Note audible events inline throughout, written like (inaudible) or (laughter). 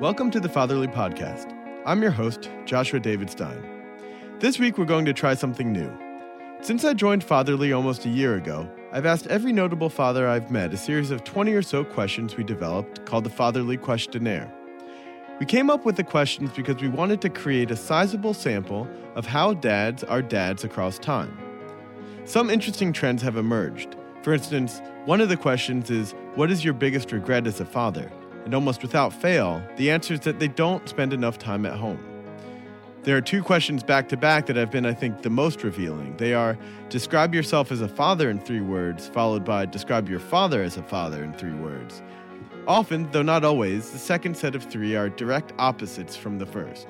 Welcome to the Fatherly Podcast. I'm your host, Joshua David Stein. This week we're going to try something new. Since I joined Fatherly almost a year ago, I've asked every notable father I've met a series of 20 or so questions we developed called the Fatherly Questionnaire. We came up with the questions because we wanted to create a sizable sample of how dads are dads across time. Some interesting trends have emerged. For instance, one of the questions is What is your biggest regret as a father? And almost without fail, the answer is that they don't spend enough time at home. There are two questions back to back that have been, I think, the most revealing. They are Describe yourself as a father in three words, followed by Describe your father as a father in three words. Often, though not always, the second set of three are direct opposites from the first.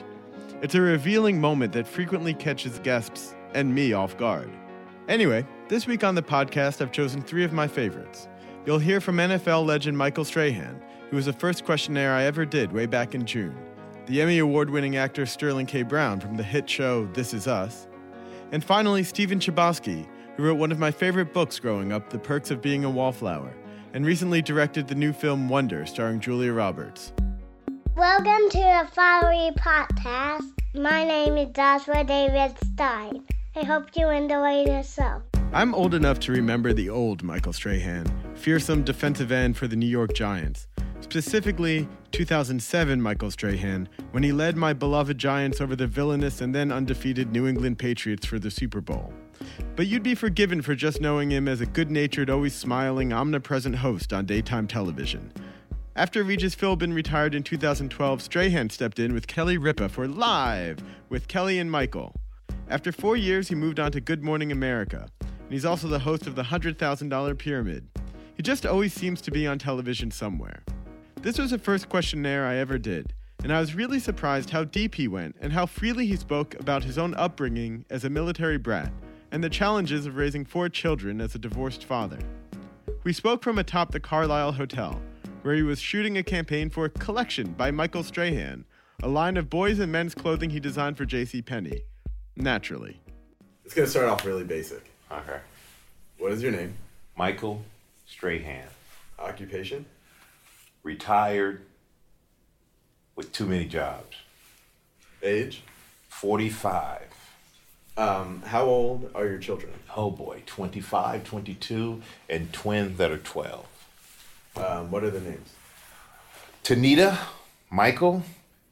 It's a revealing moment that frequently catches guests and me off guard. Anyway, this week on the podcast, I've chosen three of my favorites. You'll hear from NFL legend Michael Strahan, who was the first questionnaire I ever did way back in June, the Emmy Award winning actor Sterling K. Brown from the hit show This Is Us, and finally Stephen Chbosky, who wrote one of my favorite books growing up, The Perks of Being a Wallflower, and recently directed the new film Wonder, starring Julia Roberts. Welcome to the Fatherly Podcast. My name is Joshua David Stein. I hope you enjoy yourself. I'm old enough to remember the old Michael Strahan, fearsome defensive end for the New York Giants. Specifically, 2007 Michael Strahan, when he led my beloved Giants over the villainous and then undefeated New England Patriots for the Super Bowl. But you'd be forgiven for just knowing him as a good natured, always smiling, omnipresent host on daytime television. After Regis Philbin retired in 2012, Strahan stepped in with Kelly Ripa for Live with Kelly and Michael. After four years, he moved on to Good Morning America, and he's also the host of the $100,000 Pyramid. He just always seems to be on television somewhere. This was the first questionnaire I ever did, and I was really surprised how deep he went and how freely he spoke about his own upbringing as a military brat and the challenges of raising four children as a divorced father. We spoke from atop the Carlyle Hotel, where he was shooting a campaign for Collection by Michael Strahan, a line of boys and men's clothing he designed for J.C. Penney. Naturally. It's going to start off really basic. Okay. What is your name? Michael Strahan. Occupation? Retired with too many jobs. Age? 45. Um, how old are your children? Oh boy, 25, 22, and twins that are 12. Um, what are the names? Tanita, Michael,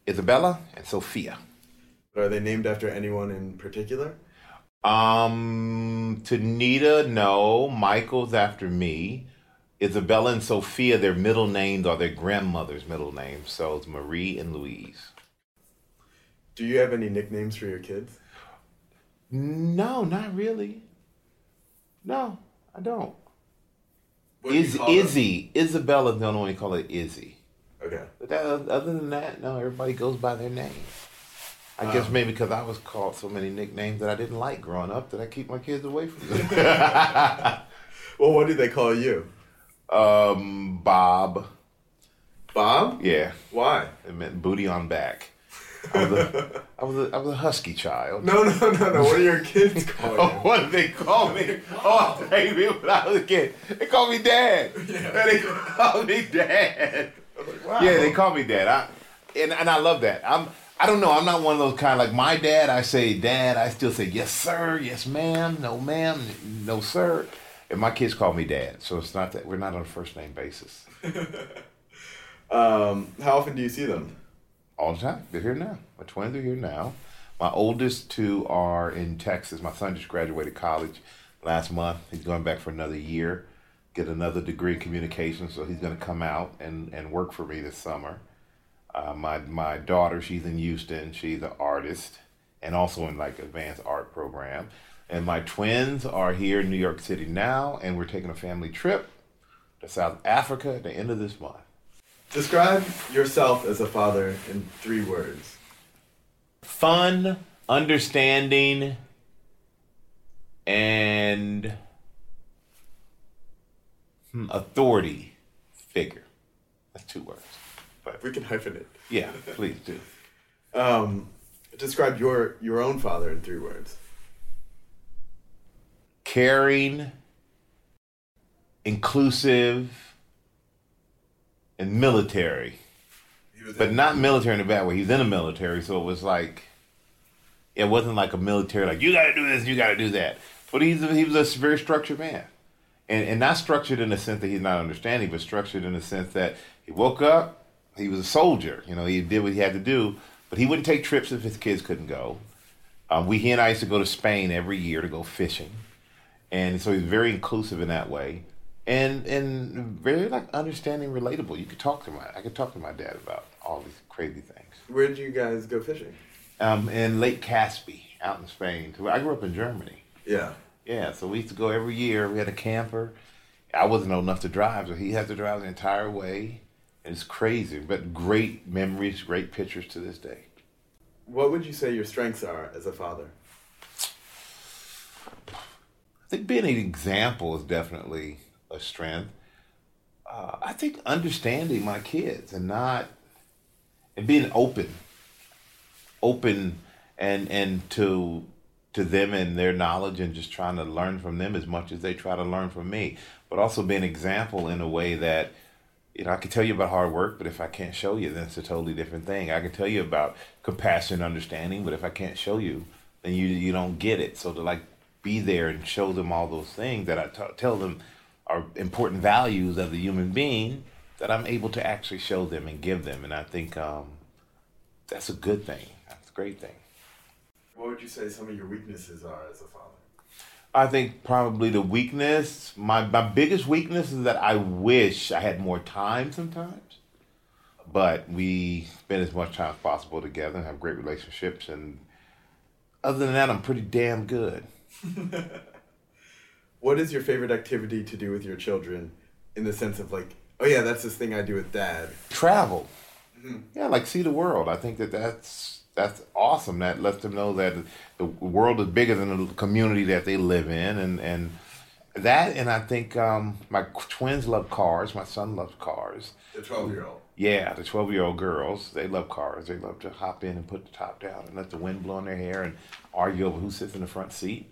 Isabella, and Sophia. Are they named after anyone in particular? Um, Tanita, no. Michael's after me. Isabella and Sophia, their middle names are their grandmother's middle names. So it's Marie and Louise. Do you have any nicknames for your kids? No, not really. No, I don't. What do Is them? Izzy? Isabella's the only one you call it Izzy. Okay. But that, other than that, no, everybody goes by their name. I guess Um, maybe because I was called so many nicknames that I didn't like growing up that I keep my kids away from them. (laughs) Well, what did they call you? um, Bob. Bob? Yeah, Why? it meant booty on back. I was a, I was a, I was a husky child. No, no, no, no. What do your kids (laughs) call you? Oh, what did they call me? Oh, baby, when I was a kid, they called me dad. Yeah. They called me dad. Wow. Yeah, they call me dad. I, and and I love that. I'm I don't know. I'm not one of those kind of like my dad. I say dad. I still say yes sir, yes ma'am, no ma'am, no sir. And my kids call me dad. So it's not that we're not on a first name basis (laughs) Um, how often do you see them? all the time. They're here now. My twins are here now. My oldest two are in Texas. My son just graduated college last month. He's going back for another year, get another degree in communications. So he's going to come out and, and work for me this summer. Uh, my my daughter, she's in Houston. She's an artist and also in like advanced art program. And my twins are here in New York City now, and we're taking a family trip to South Africa at the end of this month. Describe yourself as a father in three words. fun, understanding, and hmm, authority figure. That's two words. But We can hyphen it. yeah, please do. (laughs) Um, describe your your own father in three words. Caring, inclusive, and military. but not military in a bad way. He's in the military, so it was like it wasn't like a military like you got to do this, you got to do that. But he's he was a very structured man, and and not structured in the sense that he's not understanding, but structured in the sense that he woke up, he was a soldier. You know, he did what he had to do, but he wouldn't take trips if his kids couldn't go. Um, we he and I used to go to Spain every year to go fishing, and so he's very inclusive in that way, and and very like understanding, relatable. You could talk to my I could talk to my dad about all these crazy things. Where did you guys go fishing? Um, in Lake Caspe, out in Spain. I grew up in Germany. Yeah. Yeah, so we used to go every year. We had a camper. I wasn't old enough to drive, so he had to drive the entire way. It's crazy, but great memories, great pictures to this day. What would you say your strengths are as a father? I think being an example is definitely a strength. Uh, I think understanding my kids and not and being open, open and and to to them and their knowledge and just trying to learn from them as much as they try to learn from me. But also be an example in a way that you know, I can tell you about hard work, but if I can't show you, then it's a totally different thing. I can tell you about compassion and understanding, but if I can't show you, then you you don't get it. So to like be there and show them all those things that I t- tell them are important values of the human being that I'm able to actually show them and give them, and I think um, that's a good thing. That's a great thing. What would you say some of your weaknesses are as a father? I think probably the weakness, my, my biggest weakness is that I wish I had more time sometimes. But we spend as much time as possible together and have great relationships. And other than that, I'm pretty damn good. (laughs) what is your favorite activity to do with your children in the sense of like, oh yeah, that's this thing I do with dad? Travel. Mm-hmm. Yeah, like see the world. I think that that's that's awesome. That lets them know that the world is bigger than the community that they live in, and and that. And I think um, my twins love cars. My son loves cars. The twelve year old. Yeah, the twelve year old girls. They love cars. They love to hop in and put the top down and let the wind blow in their hair and argue over who sits in the front seat.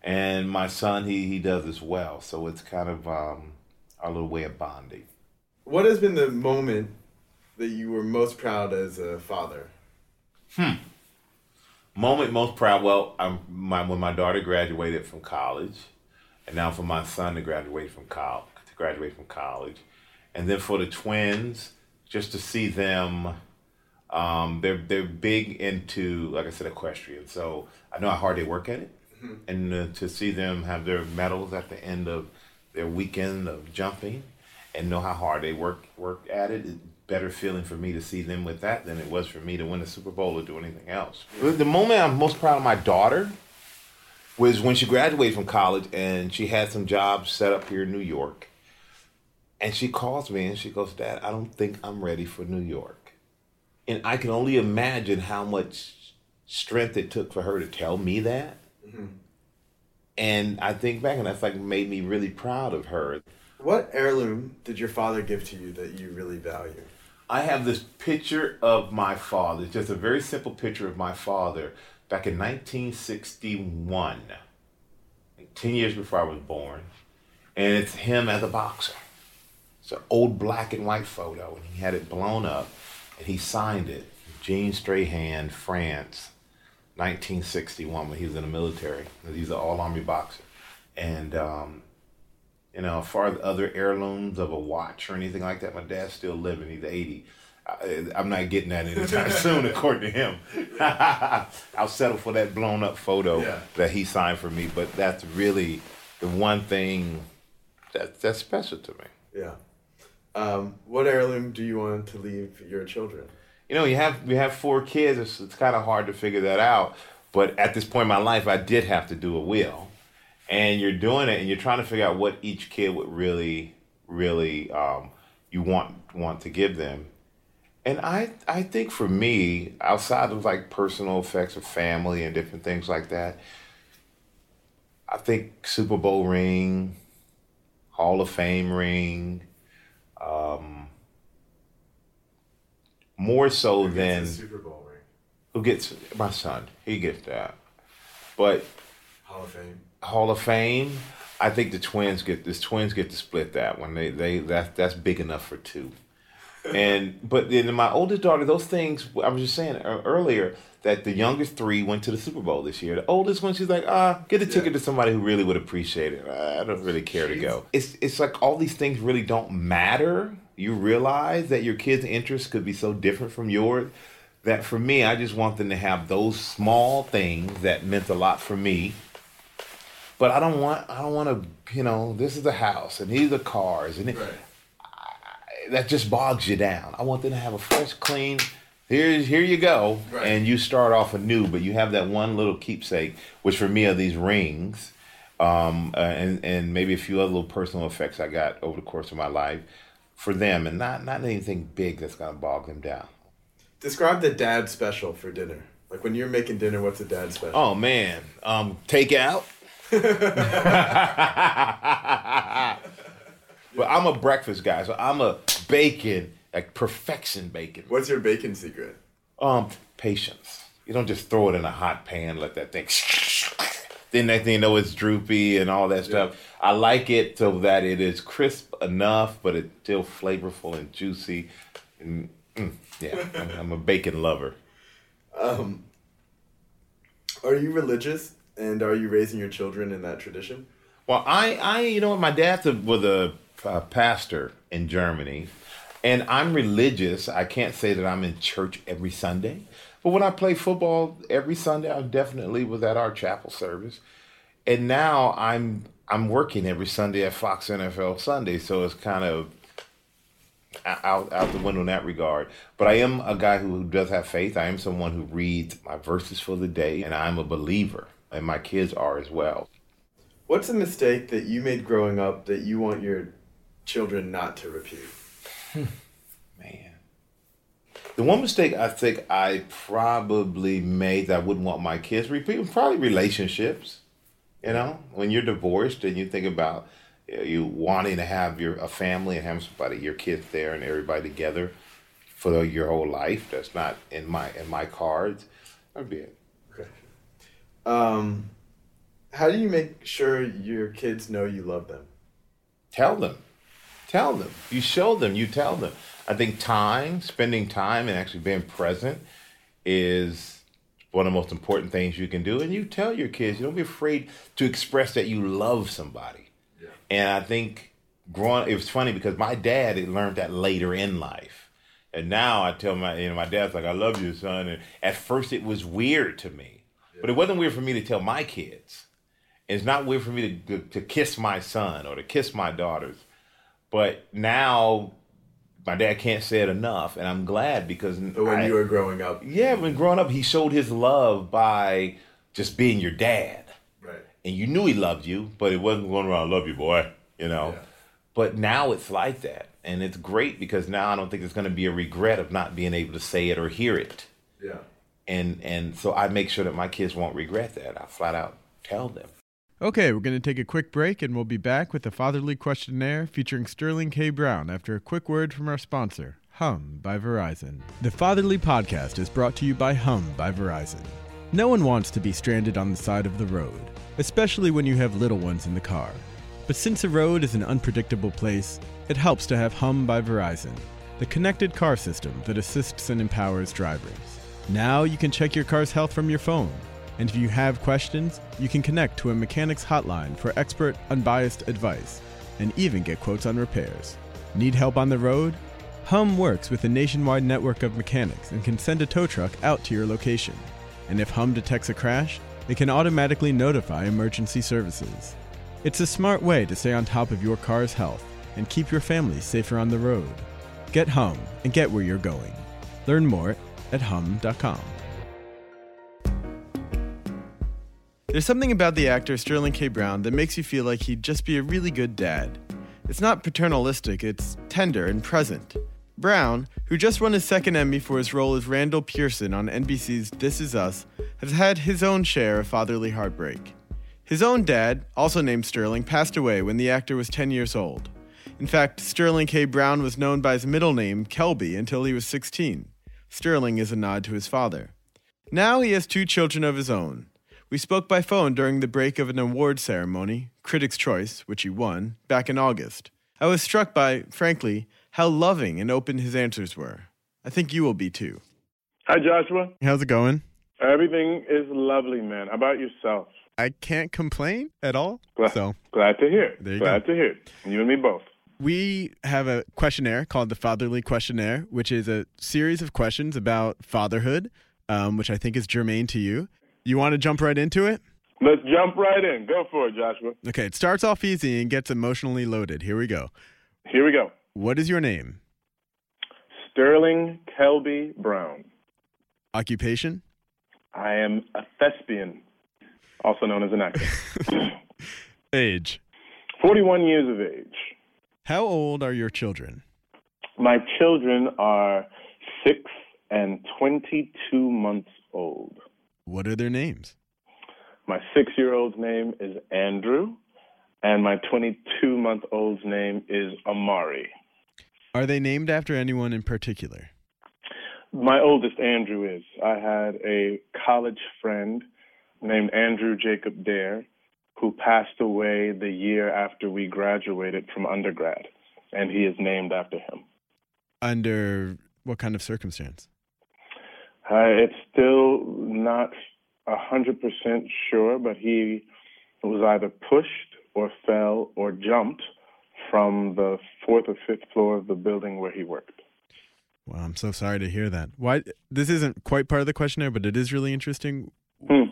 And my son, he he does as well. So it's kind of um, our little way of bonding. What has been the moment that you were most proud as a father? Hmm. Moment most proud. Well, I'm my when my daughter graduated from college, and now for my son to graduate from college, to graduate from college, and then for the twins, just to see them. Um, they're they're big into like I said equestrian, so I know how hard they work at it, mm-hmm. and uh, to see them have their medals at the end of their weekend of jumping, and know how hard they work work at it, better feeling for me to see them with that than it was for me to win the Super Bowl or do anything else. The moment I'm most proud of my daughter was when she graduated from college and she had some jobs set up here in New York. And she calls me and she goes, Dad, I don't think I'm ready for New York. And I can only imagine how much strength it took for her to tell me that. Mm-hmm. And I think back and that's like made me really proud of her. What heirloom did your father give to you that you really value? I have this picture of my father, just a very simple picture of my father back in 1961, 10 years before I was born. And it's him as a boxer. It's an old black and white photo, and he had it blown up, and he signed it. Gene Strahan, France, 1961, when he was in the military. He's an all army boxer. And um, you know, as far as other heirlooms of a watch or anything like that, my dad's still living. He's 80. I, I'm not getting that anytime (laughs) soon, according to him. (laughs) I'll settle for that blown up photo yeah. that he signed for me, but that's really the one thing that, that's special to me. Yeah. Um, what heirloom do you want to leave your children? You know, you have we have four kids. It's, it's kind of hard to figure that out. But at this point in my life, I did have to do a will and you're doing it and you're trying to figure out what each kid would really really um, you want want to give them. And i i think for me outside of like personal effects of family and different things like that i think super bowl ring hall of fame ring um, more so who than super bowl ring? Who gets my son he gets that. But hall of fame Hall of Fame, I think the twins get this twins get to split that one. They they that that's big enough for two. and but then my oldest daughter, those things I was just saying earlier that the youngest three went to the Super Bowl this year. The oldest one, she's like, ah, get a ticket yeah. to somebody who really would appreciate it. I don't really care Jeez. to go. It's it's like all these things really don't matter. You realize that your kids' interests could be so different from yours. That for me, I just want them to have those small things that meant a lot for me. But I don't want I don't want to you know this is the house and these are the cars and it, right. I, that just bogs you down. I want them to have a fresh, clean here's here you go right. and you start off anew but you have that one little keepsake which for me are these rings um, uh, and and maybe a few other little personal effects i got over the course of my life for them and not not anything big that's going to bog them down describe the dad special for dinner like when you're making dinner what's a dad special oh man um take out (laughs) but i'm a breakfast guy so i'm a bacon like perfection bacon. What's your bacon secret? Um, patience. You don't just throw it in a hot pan, let that thing. (laughs) then next thing you know, it's droopy and all that stuff. Yeah. I like it so that it is crisp enough, but it's still flavorful and juicy. And mm, yeah, I'm, I'm, a bacon lover. Um, are you religious, and are you raising your children in that tradition? Well, I, I, you know, my dad was a, a pastor in Germany, and I'm religious. I can't say that I'm in church every Sunday, but when I play football every Sunday, I definitely was at our chapel service. And now I'm I'm working every Sunday at Fox NFL Sunday, so it's kind of out out the window in that regard. But I am a guy who does have faith. I am someone who reads my verses for the day, and I'm a believer, and my kids are as well. What's a mistake that you made growing up that you want your children not to repeat? (laughs) Man. The one mistake I think I probably made that I wouldn't want my kids to repeat probably relationships. You know, when you're divorced and you think about you wanting to have your a family and have somebody, your kids there and everybody together for the, your whole life. That's not in my in my cards. That'd be it. Um, how do you make sure your kids know you love them? Tell them. Tell them. You show them. You tell them. I think time, spending time, and actually being present is one of the most important things you can do. And you tell your kids. You don't be afraid to express that you love somebody. Yeah. And I think growing, it was funny because my dad had learned that later in life. And now I tell my, you know, my dad's like, I love you, son. And at first it was weird to me. But it wasn't weird for me to tell my kids. It's not weird for me to, to, to kiss my son or to kiss my daughters but now my dad can't say it enough, and I'm glad because when I, you were growing up, yeah, when growing up, he showed his love by just being your dad, right? And you knew he loved you, but it wasn't going around, "Love you, boy," you know. Yeah. But now it's like that, and it's great because now I don't think there's going to be a regret of not being able to say it or hear it. Yeah. And and so I make sure that my kids won't regret that. I flat out tell them. Okay, we're going to take a quick break and we'll be back with the Fatherly Questionnaire featuring Sterling K. Brown after a quick word from our sponsor, Hum by Verizon. The Fatherly Podcast is brought to you by Hum by Verizon. No one wants to be stranded on the side of the road, especially when you have little ones in the car. But since a road is an unpredictable place, it helps to have Hum by Verizon, the connected car system that assists and empowers drivers. Now you can check your car's health from your phone and if you have questions, you can connect to a mechanic's hotline for expert, unbiased advice and even get quotes on repairs. Need help on the road? Hum works with a nationwide network of mechanics and can send a tow truck out to your location. And if Hum detects a crash, it can automatically notify emergency services. It's a smart way to stay on top of your car's health and keep your family safer on the road. Get Hum and get where you're going. Learn more at hum.com. There's something about the actor Sterling K. Brown that makes you feel like he'd just be a really good dad. It's not paternalistic, it's tender and present. Brown, who just won his second Emmy for his role as Randall Pearson on NBC's This Is Us, has had his own share of fatherly heartbreak. His own dad, also named Sterling, passed away when the actor was 10 years old. In fact, Sterling K. Brown was known by his middle name, Kelby, until he was 16. Sterling is a nod to his father. Now he has two children of his own we spoke by phone during the break of an award ceremony, Critics' Choice, which he won, back in August. I was struck by, frankly, how loving and open his answers were. I think you will be too. Hi, Joshua. How's it going? Everything is lovely, man. How about yourself? I can't complain at all. Glad, So glad to hear. There you glad to hear. You and me both. We have a questionnaire called the Fatherly Questionnaire, which is a series of questions about fatherhood, um, which I think is germane to you. You want to jump right into it? Let's jump right in. Go for it, Joshua. Okay, it starts off easy and gets emotionally loaded. Here we go. Here we go. What is your name? Sterling Kelby Brown. Occupation? I am a thespian, also known as an actor. (laughs) Age? 41 years of age. How old are your children? My children are six and 22 months old. What are their names? My six year old's name is Andrew, and my 22 month old's name is Amari. Are they named after anyone in particular? My oldest Andrew is. I had a college friend named Andrew Jacob Dare who passed away the year after we graduated from undergrad, and he is named after him. Under what kind of circumstance? Uh, it's still not a hundred percent sure, but he was either pushed or fell or jumped from the fourth or fifth floor of the building where he worked. Well, I'm so sorry to hear that. Why? This isn't quite part of the questionnaire, but it is really interesting. Hmm.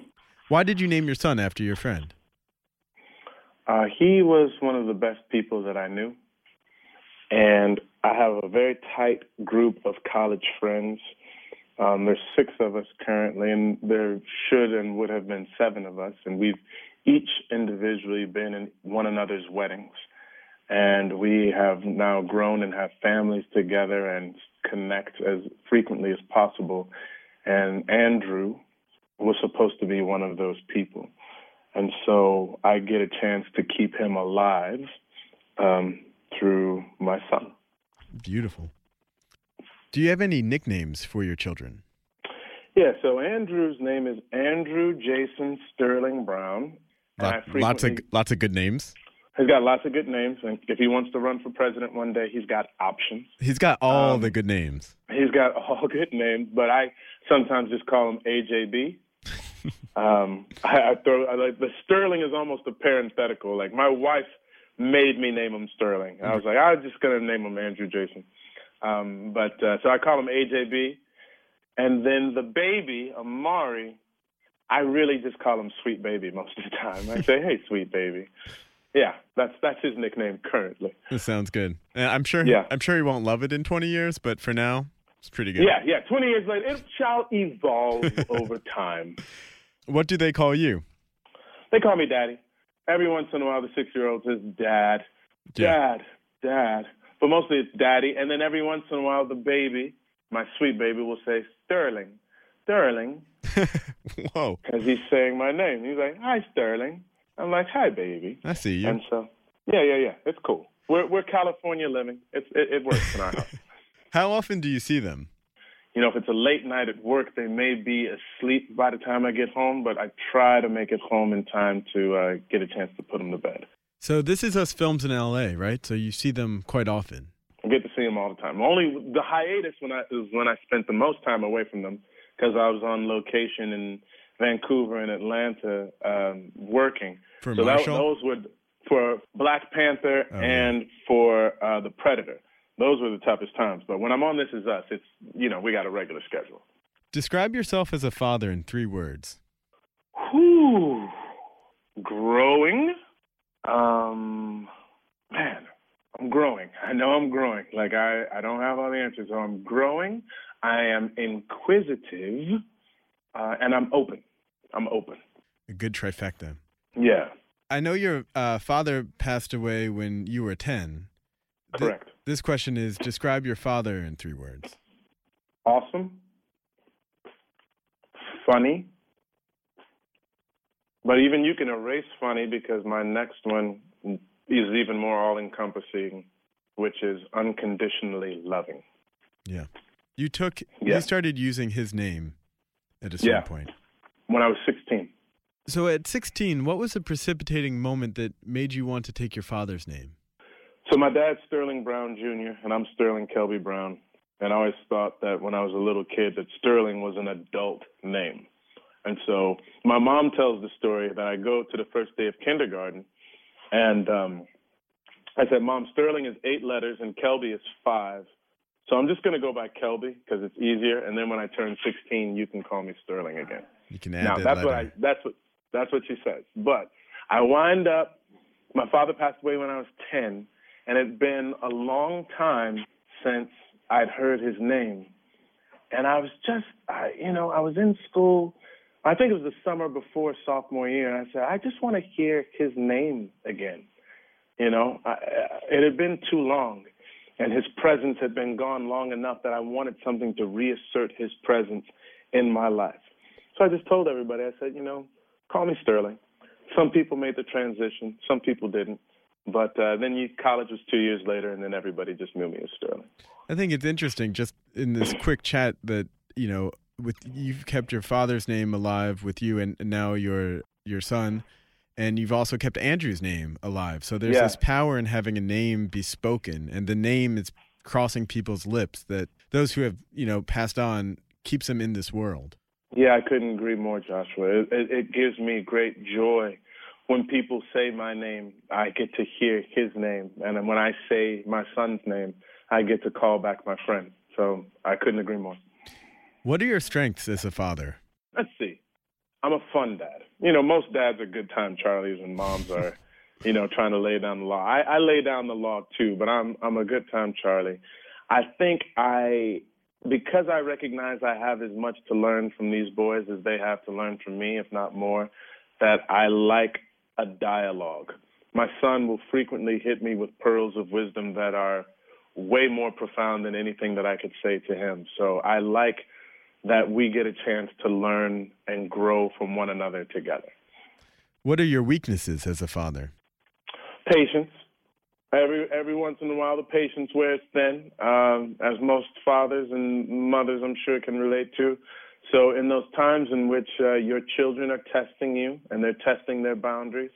Why did you name your son after your friend? Uh, he was one of the best people that I knew. And I have a very tight group of college friends. Um, there's six of us currently, and there should and would have been seven of us. And we've each individually been in one another's weddings. And we have now grown and have families together and connect as frequently as possible. And Andrew was supposed to be one of those people. And so I get a chance to keep him alive um, through my son. Beautiful. Do you have any nicknames for your children? Yeah, so Andrew's name is Andrew Jason Sterling Brown. and I Lot, lots of lots of good names. He's got lots of good names, and if he wants to run for president one day, he's got options. He's got all Um, the good names. He's got (laughs) all good names, but I sometimes just call him AJB. Um, I, I throw I like the Sterling is almost a parenthetical. Like my wife made me name him Sterling. I was like, I'm just gonna name him Andrew Jason. Um, but uh, so I call him AJB, and then the baby Amari, I really just call him Sweet Baby most of the time. I say, Hey, Sweet Baby. Yeah, that's that's his nickname currently. This sounds good. I'm sure. Yeah. I'm sure he won't love it in 20 years, but for now, it's pretty good. Yeah, yeah. Twenty years later, it shall evolve (laughs) over time. What do they call you? They call me daddy. Every once in a while, the six year old says dad, Yeah. dad, dad. But mostly it's daddy. And then every once in a while, the baby, my sweet baby, will say Sterling, Sterling, (laughs) Whoa. because he's saying my name. He's like, hi, Sterling. I'm like, hi, baby. I see you. And so, yeah, yeah, yeah. It's cool. We're we're California living. It's it, it works in our house. (laughs) How often do you see them? You know, if it's a late night at work, they may be asleep by the time I get home, but I try to make it home in time to uh, get a chance to put them to bed. So this is us films in LA, right? So you see them quite often. I get to see them all the time. Only the hiatus when I is when I spent the most time away from them because I was on location in Vancouver and Atlanta um, working. For so that, those were for Black Panther Oh, and for uh, the Predator. Those were the toughest times. But when I'm on This Is Us, it's you know we got a regular schedule. Describe yourself as a father in three words. Whew. Growing. Um, man, I'm growing. I know I'm growing. Like I, I don't have all the answers. So I'm growing. I am inquisitive, uh, and I'm open. I'm open. A good trifecta. Yeah, I know your uh, father passed away when you were 10. Th- correct. This question is describe your father in three words. Awesome. Funny. But even you can erase funny because my next one is even more all encompassing, which is unconditionally loving. Yeah. You took, Yeah. you started using his name at a certain Yeah. point. When I was 16. So at 16, what was the precipitating moment that made you want to take your father's name? So my dad's Sterling Brown Jr. and I'm Sterling Kelby Brown. And I always thought that when I was a little kid that Sterling was an adult name. And so my mom tells the story that I go to the first day of kindergarten and um, I said, Mom, Sterling is eight letters and Kelby is five. So I'm just going to go by Kelby because it's easier. And then when I turn 16, you can call me Sterling again. You can add now that that's letter. what I that's what that's what she says. But I wind up. My father passed away when I was 10, and it'd been a long time since I'd heard his name. And I was just, I, you know, I was in school. I think it was the summer before sophomore year, and I said, I just want to hear his name again. You know, I, it had been too long, and his presence had been gone long enough that I wanted something to reassert his presence in my life. So I just told everybody, I said, you know, call me Sterling. Some people made the transition, some people didn't. But uh, then you, college was two years later, and then everybody just knew me as Sterling. I think it's interesting just in this (clears throat) quick chat that, you know, with you've kept your father's name alive with you and, now your your son and you've also kept Andrew's name alive. So there's Yeah. this power in having a name be spoken and the name is crossing people's lips that those who have, you know, passed on keeps them in this world. Yeah, I couldn't agree more, Joshua. It, it, it gives me great joy when people say my name. I get to hear his name, and when I say my son's name, I get to call back my friend. So I couldn't agree more. What are your strengths as a father? Let's see. I'm a fun dad. You know, most dads are good time Charlies, and moms are, (laughs) you know, trying to lay down the law. I, I lay down the law too, but I'm I'm a good time Charlie. I think I because I recognize I have as much to learn from these boys as they have to learn from me, if not more, that I like a dialogue. My son will frequently hit me with pearls of wisdom that are way more profound than anything that I could say to him. So I like that we get a chance to learn and grow from one another together. What are your weaknesses as a father? Patience. Every every once in a while, the patience wears thin, um, as most fathers and mothers, I'm sure, can relate to. So, in those times in which uh, your children are testing you and they're testing their boundaries,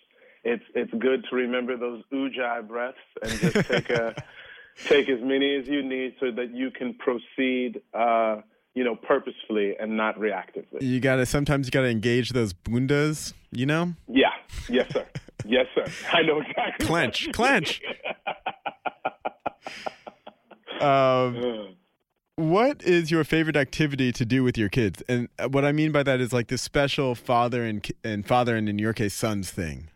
it's it's good to remember those ujjayi breaths and just (laughs) take a take as many as you need so that you can proceed, uh, you know, purposefully and not reactively. You got to sometimes you got to engage those bandhas, you know? Yeah. Yes, sir. Yes, sir. (laughs) I know exactly. Clench, clench. (laughs) Um, what is your favorite activity to do with your kids? And uh, what I mean by that is like the special father and and father and in your case sons thing.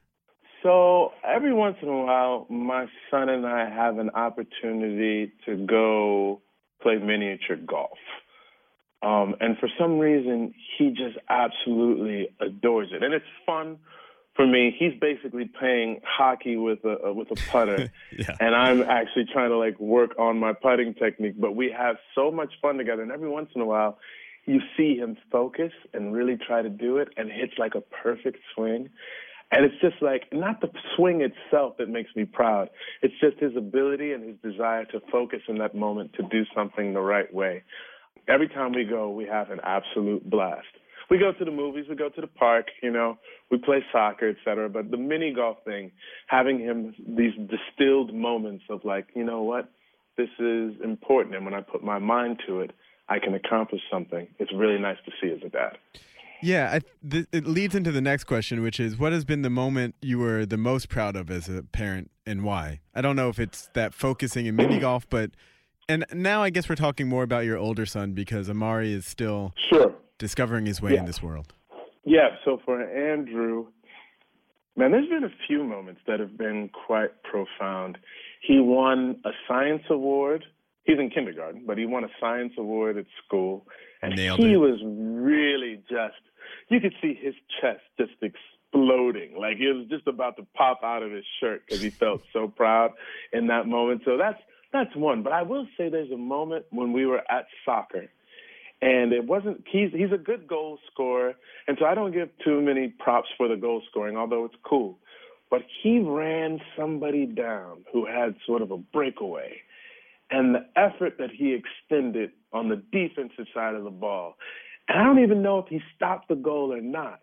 So every once in a while, my son and I have an opportunity to go play miniature golf. Um, and for some reason, he just absolutely adores it, and it's fun for me. He's basically playing hockey with a with a putter, (laughs) Yeah. and I'm actually trying to like work on my putting technique. But we have so much fun together, and every once in a while, you see him focus and really try to do it, and hits like a perfect swing. And it's just like not the swing itself that makes me proud. It's just his ability and his desire to focus in that moment to do something the right way. Every time we go, we have an absolute blast. We go to the movies, we go to the park, you know, we play soccer, et cetera. But the mini golf thing, having him these distilled moments of like, you know what, this is important, and when I put my mind to it, I can accomplish something. It's really nice to see as a dad. Yeah, I, th- it leads into the next question, which is what has been the moment you were the most proud of as a parent and why? I don't know if it's that focusing in mini golf, but and now I guess we're talking more about your older son because Amari is still Sure. discovering his way in this world. Yeah, so for Andrew, man, there's been a few moments that have been quite profound. He won a science award. He's in kindergarten, but he won a science award at school. And Nailed he it. was really just, you could see his chest just exploding. Like it was just about to pop out of his shirt because he felt so proud in that moment. So that's, that's one. But I will say there's a moment when we were at soccer and it wasn't he's he's a good goal scorer. And so I don't give too many props for the goal scoring although it's cool. But he ran somebody down who had sort of a breakaway. And the effort that he extended on the defensive side of the ball. And I don't even know if he stopped the goal or not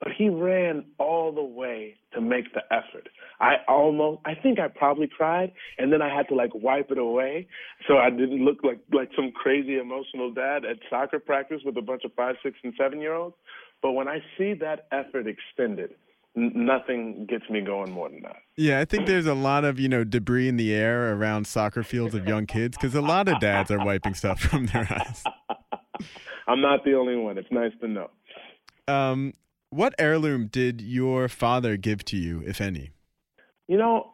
but he ran all the way to make the effort I almost, I think I probably cried, and then I had to like wipe it away so I didn't look like like some crazy emotional dad at soccer practice with a bunch of five, six, and seven year olds. But when I see that effort extended, n- nothing gets me going more than that. Yeah, I think there's a lot of, you know, debris in the air around soccer fields of young kids because a lot of dads are wiping stuff from their eyes. (laughs) I'm not the only one. It's nice to know. Um, what heirloom did your father give to you, if any? You know,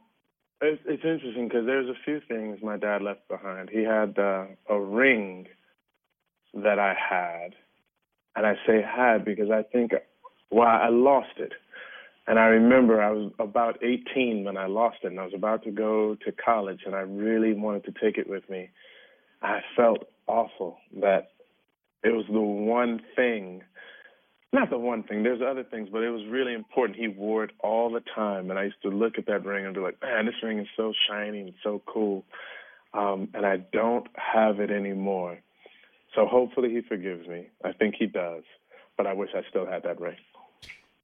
it's, it's interesting because there's a few things my dad left behind. He had uh, a ring that I had, and I say had because I think, well, I lost it. And I remember I was about 18 when I lost it, and I was about to go to college, and I really wanted to take it with me. I felt awful that it was the one thing not the one thing. There's other things, but it was really important. He wore it all the time, and I used to look at that ring and be like, "Man, this ring is so shiny and so cool," um, and I don't have it anymore. So hopefully he forgives me. I think he does, but I wish I still had that ring.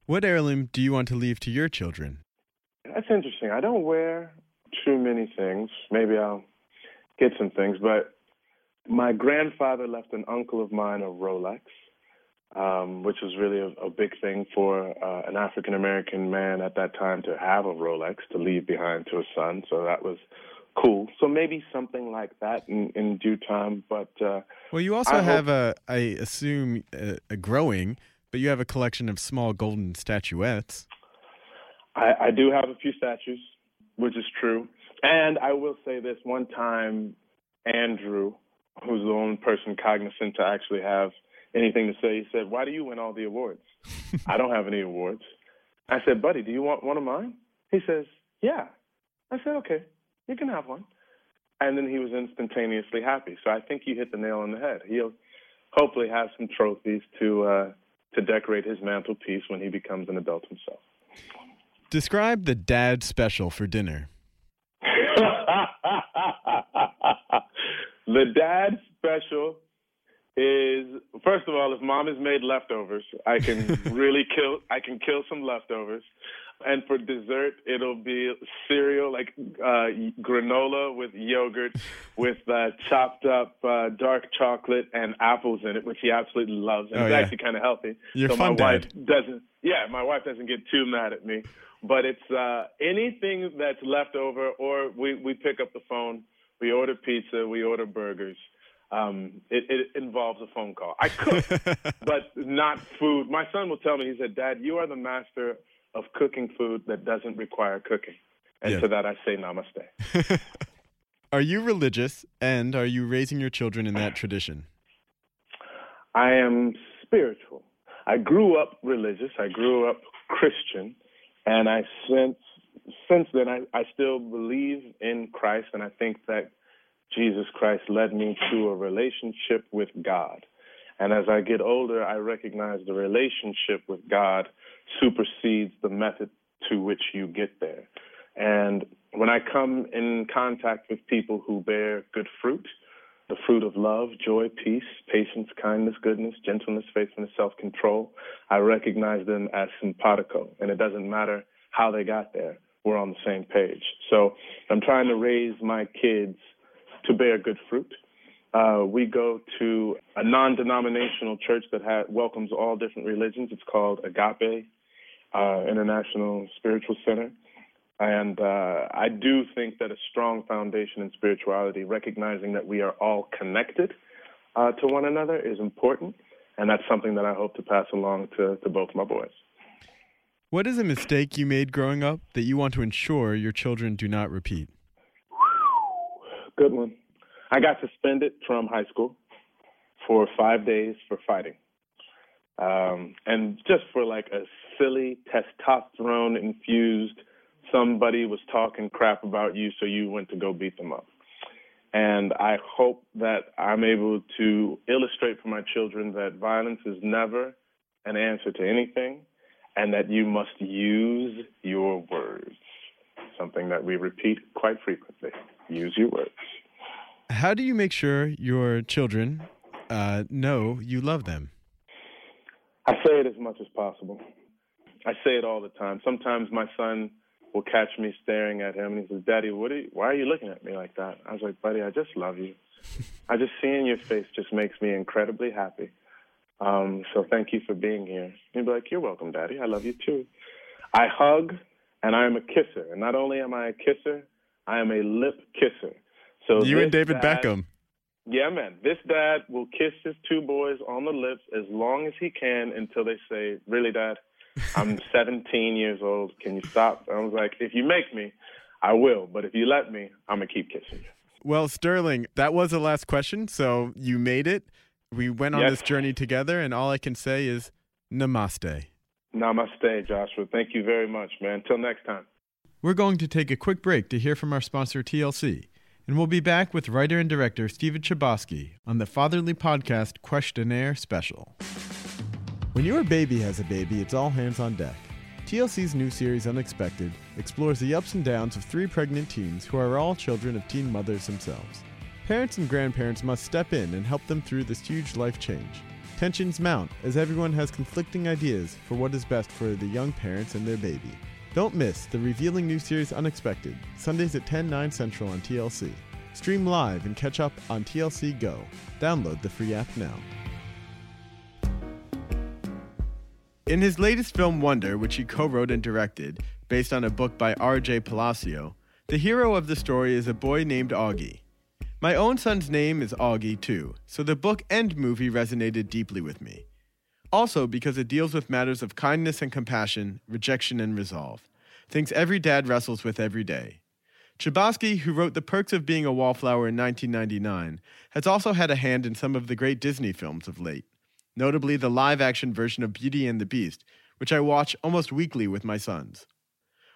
What heirloom do you want to leave to your children? That's interesting. I don't wear too many things. Maybe I'll get some things, but my grandfather left an uncle of mine a Rolex um, which was really a, a big thing for uh, an African American man at that time to have a Rolex to leave behind to his son. So that was cool. So maybe something like that in, in due time. But uh, well, you also I have hope- a, I assume, a, a growing, but you have a collection of small golden statuettes. I, I do have a few statues, which is true. And I will say this: one time, Andrew, who's the only person cognizant to actually have anything to say, he said, "Why do you win all the awards? I don't have any awards." I said, "Buddy, do you want one of mine?" He says, "Yeah." I said, "Okay, you can have one." And then he was instantaneously happy. So I think you hit the nail on the head. He'll hopefully have some trophies to uh, to decorate his mantelpiece when he becomes an adult himself. Describe the dad special for dinner. (laughs) the dad special is first of all, if mom has made leftovers, I can (laughs) really kill. I can kill some leftovers. And for dessert, it'll be cereal like uh, granola with yogurt, with uh, chopped up uh, dark chocolate and apples in it, which he absolutely loves. And Oh, it's yeah. actually kind of healthy. You're so fun, my wife Dad. doesn't. Yeah, my wife doesn't get too mad at me. But it's uh, anything that's left over, or we we pick up the phone, we order pizza, we order burgers. Um, it, it involves a phone call. I cook, (laughs) but not food. My son will tell me, he said, Dad, you are the master of cooking food that doesn't require cooking. And Yeah. to that I say namaste. (laughs) Are you religious, and are you raising your children in that tradition? I am spiritual. I grew up religious. I grew up Christian, and I since since then I, I still believe in Christ, and I think that Jesus Christ led me to a relationship with God. And as I get older, I recognize the relationship with God supersedes the method to which you get there. And when I come in contact with people who bear good fruit, the fruit of love, joy, peace, patience, kindness, goodness, gentleness, faithfulness, self control, I recognize them as simpatico. And it doesn't matter how they got there, we're on the same page. So I'm trying to raise my kids to bear good fruit. Uh, we go to a non denominational church that ha- welcomes all different religions. It's called Agape uh, International Spiritual Center. And uh, I do think that a strong foundation in spirituality, recognizing that we are all connected uh, to one another, is important. And that's something that I hope to pass along to, to both my boys. What is a mistake you made growing up that you want to ensure your children do not repeat? Good one. I got suspended from high school for five days for fighting. Um, and just for like a silly testosterone infused, somebody was talking crap about you, so you went to go beat them up. And I hope that I'm able to illustrate for my children that violence is never an answer to anything and that you must use your words. Something that we repeat quite frequently. Use your words. How do you make sure your children uh, know you love them? I say it as much as possible. I say it all the time. Sometimes my son will catch me staring at him, and he says, "Daddy, what? Are you, why are you looking at me like that?" I was like, "Buddy, I just love you. I just seeing your face just makes me incredibly happy. Um, so thank you for being here." He'd be like, "You're welcome, Daddy. I love you too." I hug, and I am a kisser. And not only am I a kisser, I am a lip kisser. So you and David dad, Beckham. Yeah, man. This dad will kiss his two boys on the lips as long as he can until they say, "Really, Dad? I'm (laughs) 17 years old. Can you stop?" I was like, "If you make me, I will. But if you let me, I'm gonna keep kissing you." Well, Sterling, that was the last question, so you made it. We went on Yes. this journey together, and all I can say is namaste. Namaste, Joshua. Thank you very much, man. Until next time. We're going to take a quick break to hear from our sponsor, TLC, and we'll be back with writer and director Stephen Chbosky on the Fatherly Podcast Questionnaire Special. When your baby has a baby, it's all hands on deck. TLC's new series, Unexpected, explores the ups and downs of three pregnant teens who are all children of teen mothers themselves. Parents and grandparents must step in and help them through this huge life change. Tensions mount as everyone has conflicting ideas for what is best for the young parents and their baby. Don't miss the revealing new series Unexpected, Sundays at 10, 9 central on TLC. Stream live and catch up on TLC Go. Download the free app now. In his latest film Wonder, which he co wrote and directed, based on a book by R.J. Palacio, the hero of the story is a boy named Augie. My own son's name is Augie, too, so the book and movie resonated deeply with me. Also, because it deals with matters of kindness and compassion, rejection and resolve, things every dad wrestles with every day. Chbosky, who wrote The Perks of Being a Wallflower in 1999, has also had a hand in some of the great Disney films of late, notably the live action version of Beauty and the Beast, which I watch almost weekly with my sons.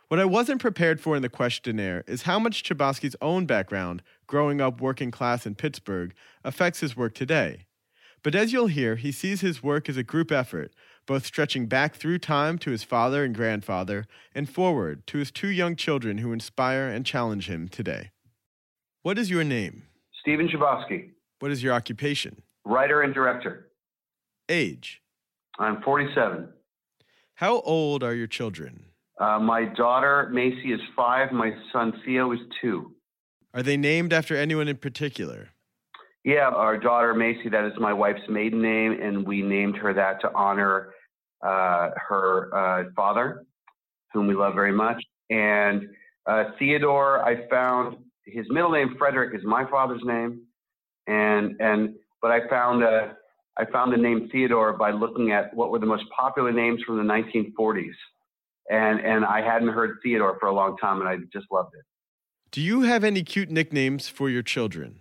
What I wasn't prepared for in the questionnaire is how much Chbosky's own background, growing up working class in Pittsburgh, affects his work today. But as you'll hear, he sees his work as a group effort, both stretching back through time to his father and grandfather and forward to his two young children who inspire and challenge him today. What is your name? Stephen Chbosky, What is your occupation? writer and director. Age? I'm 47. How old are your children? Uh, my daughter Macy is five. My son Theo is two. Are they named after anyone in particular? Yeah, our daughter Macy, that is my wife's maiden name, and we named her that to honor uh, her uh, father, whom we love very much. And uh, Theodore, I found his middle name Frederick is my father's name, and and but I found uh, I found the name Theodore by looking at what were the most popular names from the 1940s, and and I hadn't heard Theodore for a long time, and I just loved it. Do you have any cute nicknames for your children?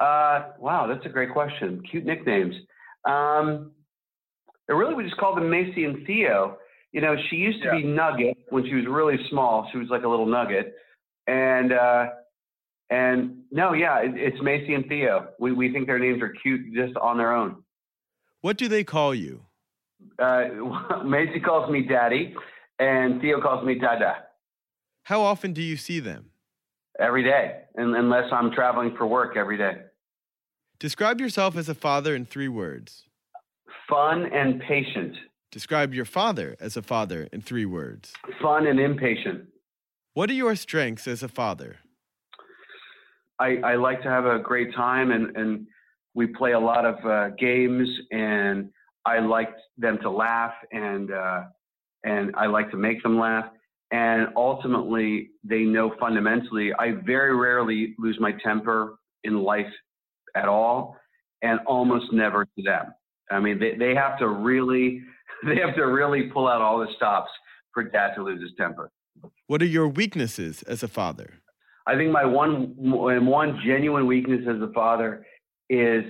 Uh, wow, that's a great question. Cute nicknames. Um, really, we just called them Macy and Theo. You know, she used to be Nugget when she was really small. She was like a little nugget, and uh, and no, yeah, it, it's Macy and Theo. We we think their names are cute just on their own. What do they call you? Uh, (laughs) Macy calls me Daddy, and Theo calls me Dada How often do you see them? Every day, unless I'm traveling for work every day. Describe yourself as a father in three words. Fun and patient. Describe your father as a father in three words. Fun and impatient. What are your strengths as a father? I, I like to have a great time and, and we play a lot of uh, games and I like them to laugh and uh, and I like to make them laugh and ultimately they know fundamentally I very rarely lose my temper in life at all and almost never to them. I mean they, they have to really (laughs) they have to really pull out all the stops for dad to lose his temper. What are your weaknesses as a father? I think my one one genuine weakness as a father is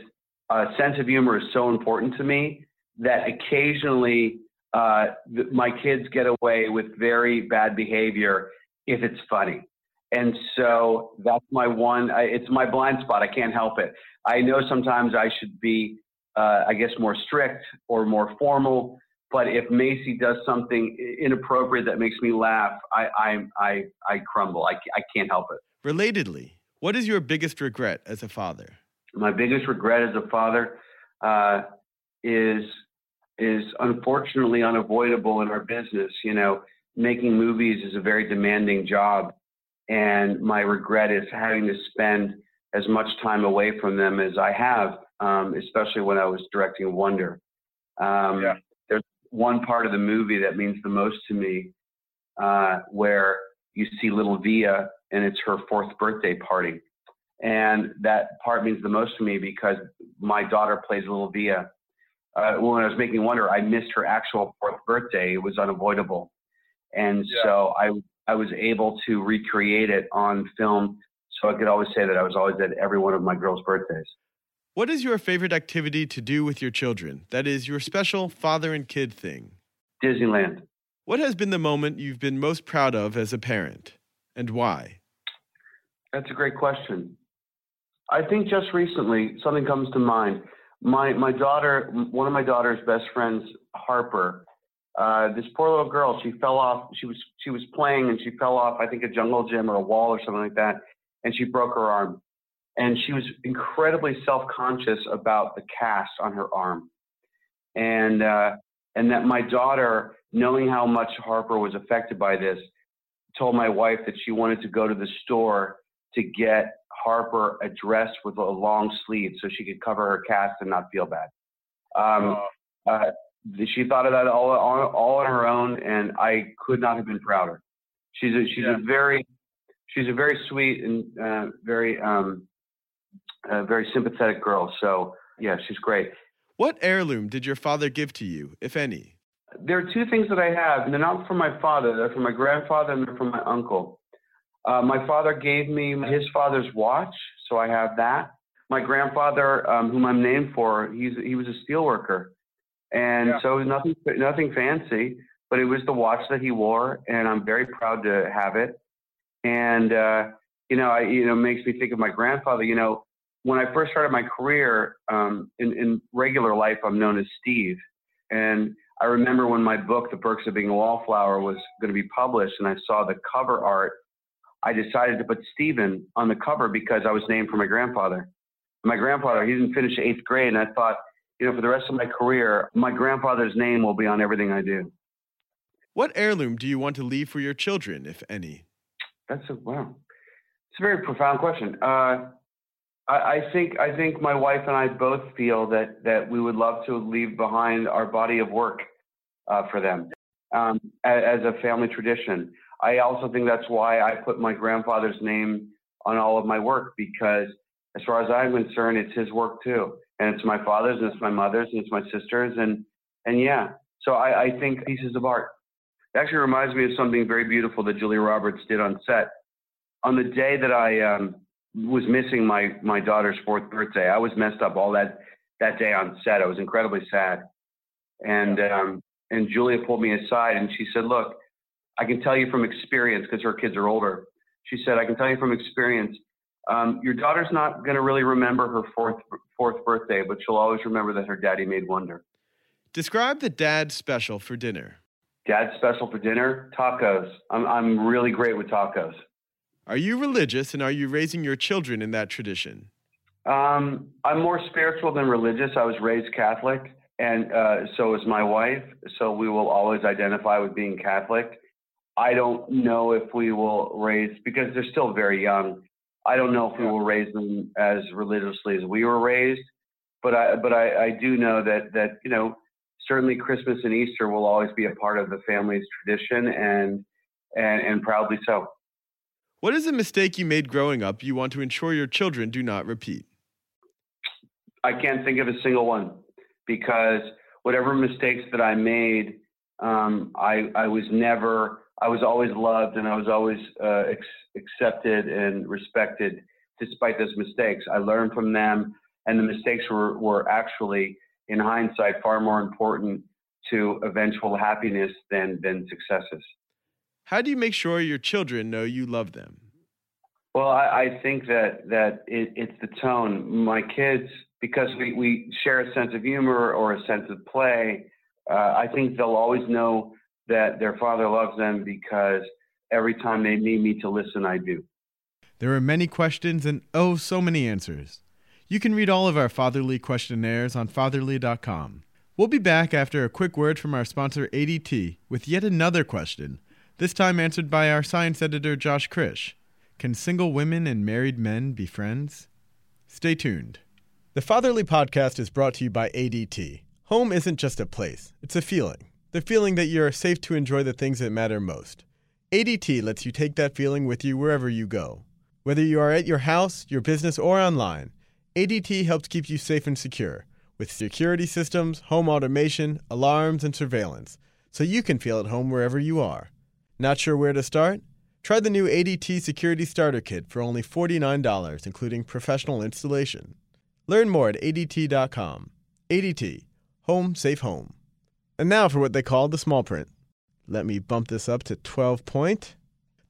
a sense of humor is so important to me that occasionally uh, th- my kids get away with very bad behavior if it's funny. And so that's my one, I, it's my blind spot. I can't help it. I know sometimes I should be, uh, I guess, more strict or more formal. But if Macy does something inappropriate that makes me laugh, I, I, I, I crumble. I, I can't help it. Relatedly, what is your biggest regret as a father? My biggest regret as a father uh, is is unfortunately unavoidable in our business. You know, making movies is a very demanding job, and my regret is having to spend as much time away from them as I have, um, especially when I was directing Wonder. Um, yeah. There's one part of the movie that means the most to me, uh, where you see little Via, and it's her fourth birthday party, and that part means the most to me because my daughter plays little Via. Uh, when I was making Wonder, I missed her actual fourth birthday. It was unavoidable, and yeah. so I I was able to recreate it on film so I could always say that I was always at every one of my girls' birthdays. What is your favorite activity to do with your children? That is your special father and kid thing. Disneyland. What has been the moment you've been most proud of as a parent, and why? That's a great question. I think just recently something comes to mind. My my daughter, one of my daughter's best friends, Harper. Uh, this poor little girl, she fell off. She was she was playing and she fell off. I think a jungle gym or a wall or something like that and she broke her arm. And she was incredibly self-conscious about the cast on her arm. And, uh, and that my daughter, knowing how much Harper was affected by this, told my wife that she wanted to go to the store to get Harper a dress with a long sleeve so she could cover her cast and not feel bad. Um, oh. uh, she thought of that all, all, all on her own, and I could not have been prouder. She's a, she's yeah. a very she's a very sweet and uh, very um, uh, very sympathetic girl. So yeah, she's great. What heirloom did your father give to you, if any? There are two things that I have, and they're not from my father. They're from my grandfather and they're from my uncle. Uh, my father gave me his father's watch, so I have that. My grandfather, um, whom I'm named for, he's he was a steelworker. and yeah. so nothing nothing fancy, but it was the watch that he wore, and I'm very proud to have it. And uh, you know, I, you know, makes me think of my grandfather. You know, when I first started my career um, in, in regular life, I'm known as Steve. And I remember when my book, The Perks of Being a Wallflower, was going to be published, and I saw the cover art. I decided to put Stephen on the cover because I was named for my grandfather. My grandfather, he didn't finish eighth grade, and I thought, you know, for the rest of my career, my grandfather's name will be on everything I do. What heirloom do you want to leave for your children, if any? That's a wow. It's a very profound question. Uh, I, I, think I think my wife and I both feel that that we would love to leave behind our body of work uh, for them um, as, as, a family tradition. I also think that's why I put my grandfather's name on all of my work because, as far as I'm concerned, it's his work too, and it's my father's, and it's my mother's, and it's my sister's, and and yeah. So I, I think pieces of art. It actually reminds me of something very beautiful that Julia Roberts did on set. On the day that I um, was missing my my daughter's fourth birthday, I was messed up all that that day on set. I was incredibly sad, and um, and Julia pulled me aside and she said, "Look, I can tell you from experience because her kids are older." She said, "I can tell you from experience." Um, your daughter's not going to really remember her fourth fourth birthday, but she'll always remember that her daddy made wonder. Describe the dad special for dinner. Dad special for dinner? Tacos. I'm, I'm really great with tacos. Are you religious and are you raising your children in that tradition? Um, I'm more spiritual than religious. I was raised Catholic, and uh, so is my wife. So we will always identify with being Catholic. I don't know if we will raise, because they're still very young, I don't know if we will raise them as religiously as we were raised. But I, but I, I do know that, that, you know, certainly Christmas and Easter will always be a part of the family's tradition and, and, and proudly so. What is a mistake you made growing up you want to ensure your children do not repeat? I can't think of a single one because whatever mistakes that I made, um, I, I was never, I was always loved and I was always uh, ex- accepted and respected despite those mistakes. I learned from them and the mistakes were, were actually in hindsight, far more important to eventual happiness than, than successes. How do you make sure your children know you love them? Well, I, I think that, that it, it's the tone. My kids, because we, we share a sense of humor or a sense of play, uh, I think they'll always know that their father loves them because every time they need me to listen, I do. There are many questions and oh, so many answers. You can read all of our fatherly questionnaires on fatherly.com. We'll be back after a quick word from our sponsor ADT with yet another question This time answered by our science editor Josh Krisch. Can single women and married men be friends? Stay tuned. The Fatherly Podcast is brought to you by ADT. Home isn't just a place, it's a feeling. The feeling that you're safe to enjoy the things that matter most. ADT lets you take that feeling with you wherever you go. Whether you are at your house, your business, or online, ADT helps keep you safe and secure with security systems, home automation, alarms, and surveillance, so you can feel at home wherever you are. Not sure where to start? Try the new ADT Security Starter Kit for only $49, including professional installation. Learn more at ADT.com. ADT, home safe home. And now for what they call the small print. Let me bump this up to 12 point.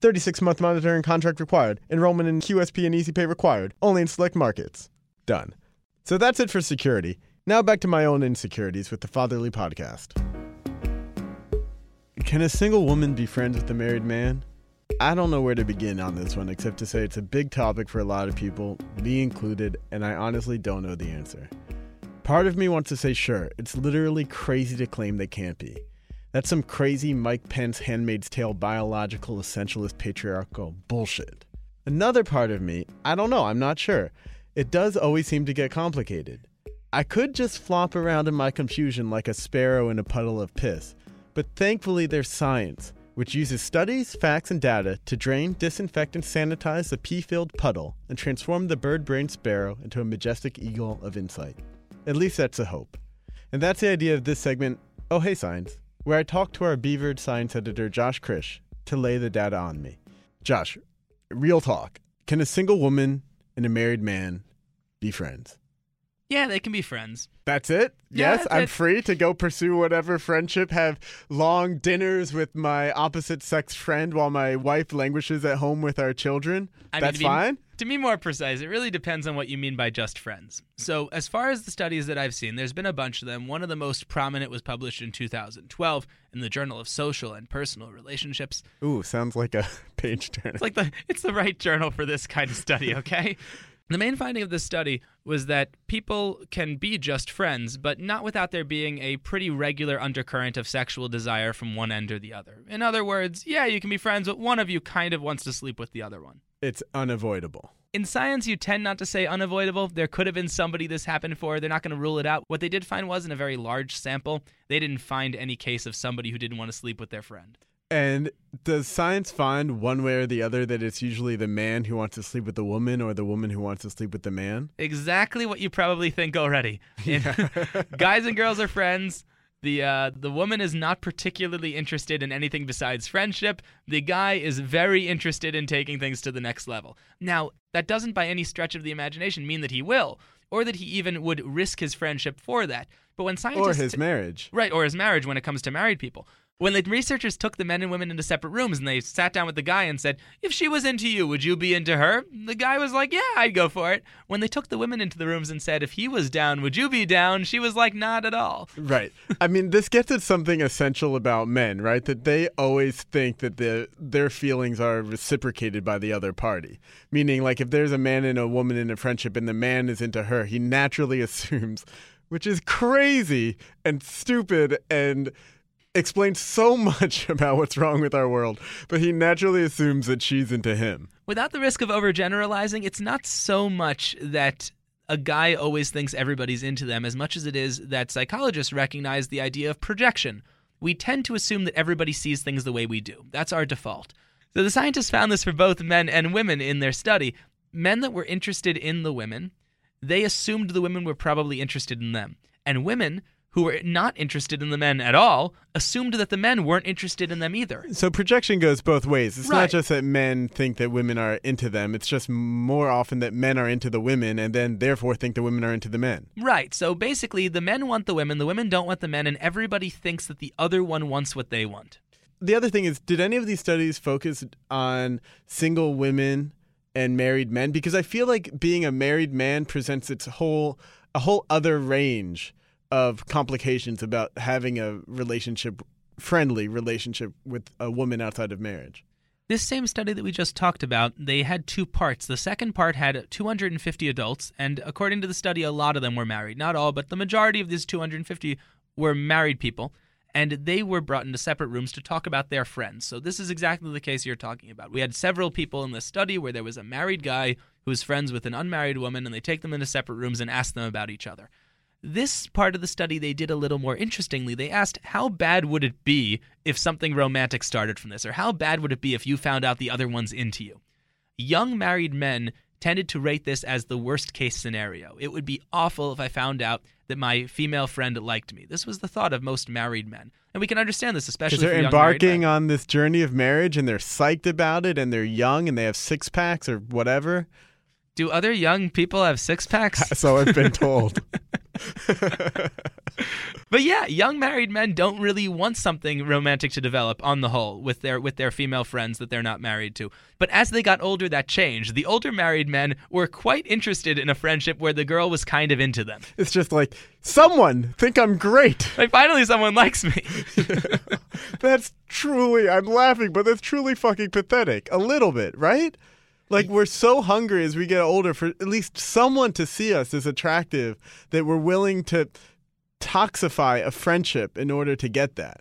36 month monitoring contract required. Enrollment in QSP and EasyPay required. Only in select markets. Done. So that's it for security. Now back to my own insecurities with the Fatherly Podcast. Can a single woman be friends with a married man? I don't know where to begin on this one except to say it's a big topic for a lot of people, me included, and I honestly don't know the answer. Part of me wants to say sure, it's literally crazy to claim they can't be. That's some crazy Mike Pence Handmaid's Tale biological essentialist patriarchal bullshit. Another part of me, I don't know, I'm not sure. It does always seem to get complicated. I could just flop around in my confusion like a sparrow in a puddle of piss, but thankfully there's science, which uses studies, facts, and data to drain, disinfect, and sanitize the pee filled puddle and transform the bird brained sparrow into a majestic eagle of insight. At least that's a hope. And that's the idea of this segment, Oh Hey Science, where I talk to our beavered science editor Josh Krisch to lay the data on me. Josh, real talk. Can a single woman and a married man be friends? Yeah, they can be friends. That's it? Yeah, yes, I'm it. free to go pursue whatever friendship, have long dinners with my opposite sex friend while my wife languishes at home with our children. I mean, That's to be, fine? To be more precise, it really depends on what you mean by just friends. So, as far as the studies that I've seen, there's been a bunch of them. One of the most prominent was published in 2012 in the Journal of Social and Personal Relationships. Ooh, sounds like a (laughs) page turner. It's like the it's the right journal for this kind of study, okay? (laughs) The main finding of this study was that people can be just friends, but not without there being a pretty regular undercurrent of sexual desire from one end or the other. In other words, yeah, you can be friends, but one of you kind of wants to sleep with the other one. It's unavoidable. In science, you tend not to say unavoidable. There could have been somebody this happened for. They're not going to rule it out. What they did find was in a very large sample, they didn't find any case of somebody who didn't want to sleep with their friend. And does science find one way or the other that it's usually the man who wants to sleep with the woman or the woman who wants to sleep with the man? Exactly what you probably think already. (laughs) (laughs) Guys and girls are friends. The uh, the woman is not particularly interested in anything besides friendship. The guy is very interested in taking things to the next level. Now, that doesn't by any stretch of the imagination mean that he will, or that he even would risk his friendship for that. But when scientists Or his marriage? Right, or his marriage when it comes to married people. When the researchers took the men and women into separate rooms and they sat down with the guy and said, If she was into you, would you be into her? The guy was like, Yeah, I'd go for it. When they took the women into the rooms and said, If he was down, would you be down? She was like, Not at all. Right. I mean, this gets at something essential about men, right? That they always think that the, their feelings are reciprocated by the other party. Meaning, like, if there's a man and a woman in a friendship and the man is into her, he naturally (laughs) assumes, which is crazy and stupid and explains so (laughs) much about what's wrong with our world, but he naturally assumes that she's into him. Without the risk of overgeneralizing, it's not so much that a guy always thinks everybody's into them as much as it is that psychologists recognize the idea of projection. We tend to assume that everybody sees things the way we do. That's our default. So the scientists found this for both men and women in their study. Men that were interested in the women, they assumed the women were probably interested in them. And women who were not interested in the men at all assumed that the men weren't interested in them either. So projection goes both ways. It's not just that men think that women are into them. It's just more often that men are into the women and then therefore think the women are into the men. Right. So basically, the men want the women, the women don't want the men, and everybody thinks that the other one wants what they want. The other thing is, did any of these studies focus on single women and married men? Because I feel like being a married man presents its whole a whole other range of complications about having a relationship friendly relationship with a woman outside of marriage. This same study that we just talked about, they had two parts. The second part had 250 adults, and according to the study, a lot of them were married. Not all, but the majority of these 250 were married people. and they were brought into separate rooms to talk about their friends. So this is exactly the case you're talking about. We had several people in this study where there was a married guy who was friends with an unmarried woman, and they take them into separate rooms and ask them about each other. This part of the study they did a little more interestingly. They asked, How bad would it be if something romantic started from this? Or how bad would it be if you found out the other one's into you? Young married men tended to rate this as the worst case scenario. It would be awful if I found out that my female friend liked me. This was the thought of most married men. And we can understand this, especially Because they're embarking on this journey of marriage and they're psyched about it and they're young and they have six packs or whatever. Do other young people have six packs? (laughs) So I've been told. (laughs) (laughs) But yeah, young married men don't really want something romantic to develop on the whole with their with their female friends that they're not married to. But as they got older that changed. The older married men were quite interested in a friendship where the girl was kind of into them. it's just like, someone think I'm great. (laughs) Like finally someone likes me. (laughs) That's truly, I'm laughing, but that's truly fucking pathetic. A little bit, right? Like, we're so hungry as we get older for at least someone to see us as attractive that we're willing to toxify a friendship in order to get that.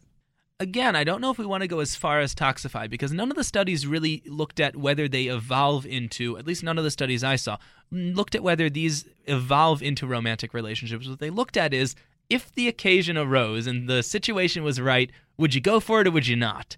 Again, I don't know if we want to go as far as toxify because none of the studies really looked at whether they evolve into, at least none of the studies I saw, looked at whether these evolve into romantic relationships. What they looked at is if the occasion arose and the situation was right, would you go for it or would you not?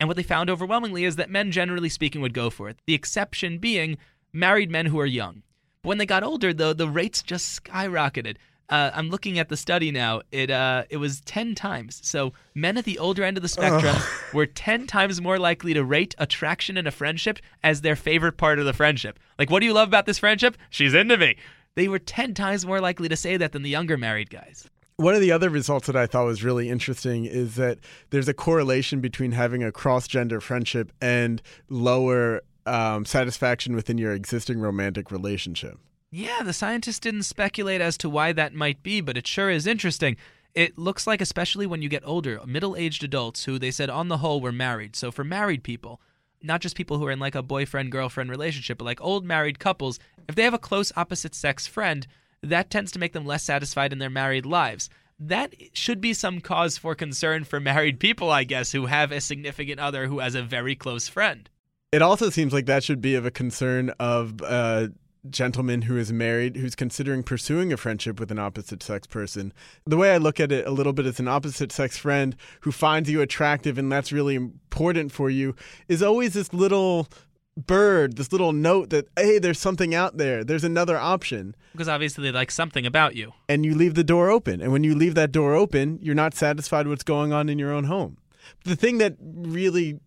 And what they found overwhelmingly is that men, generally speaking, would go for it. The exception being married men who are young. But when they got older, though, the rates just skyrocketed. Uh, I'm looking at the study now. It uh, it was ten times. So men at the older end of the spectrum (laughs) were ten times more likely to rate attraction in a friendship as their favorite part of the friendship. Like, what do you love about this friendship? She's into me. They were ten times more likely to say that than the younger married guys. One of the other results that I thought was really interesting is that there's a correlation between having a cross gender friendship and lower um, satisfaction within your existing romantic relationship. Yeah, the scientists didn't speculate as to why that might be, but it sure is interesting. It looks like, especially when you get older, middle aged adults who they said on the whole were married. So for married people, not just people who are in like a boyfriend girlfriend relationship, but like old married couples, if they have a close opposite sex friend, that tends to make them less satisfied in their married lives. That should be some cause for concern for married people, I guess, who have a significant other who has a very close friend. It also seems like that should be of a concern of a gentleman who is married who's considering pursuing a friendship with an opposite sex person. The way I look at it a little bit as an opposite sex friend who finds you attractive and that's really important for you is always this little bird, this little note that, hey, there's something out there, there's another option. Because obviously they like something about you. And you leave the door open. And when you leave that door open, you're not satisfied with what's going on in your own home. The thing that really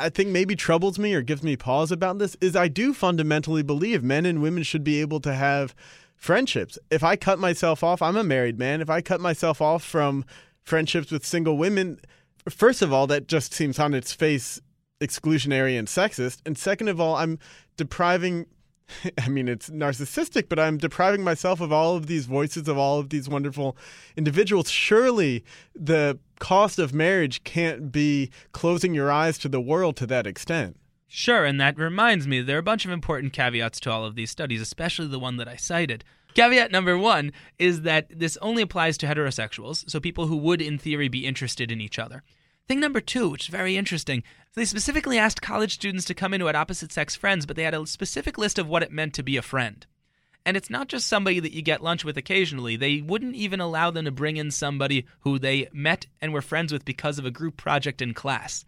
I think maybe troubles me or gives me pause about this is I do fundamentally believe men and women should be able to have friendships. If I cut myself off, I'm a married man. If I cut myself off from friendships with single women, first of all, that just seems on its face exclusionary and sexist. And second of all, I'm depriving (laughs) I mean, it's narcissistic, but I'm depriving myself of all of these voices of all of these wonderful individuals. Surely the cost of marriage can't be closing your eyes to the world to that extent. Sure, and that reminds me, there are a bunch of important caveats to all of these studies, especially the one that I cited. Caveat number one is that this only applies to heterosexuals, so people who would, in theory, be interested in each other. Thing number two, which is very interesting, they specifically asked college students to come in who had opposite sex friends, but they had a specific list of what it meant to be a friend. And it's not just somebody that you get lunch with occasionally. They wouldn't even allow them to bring in somebody who they met and were friends with because of a group project in class.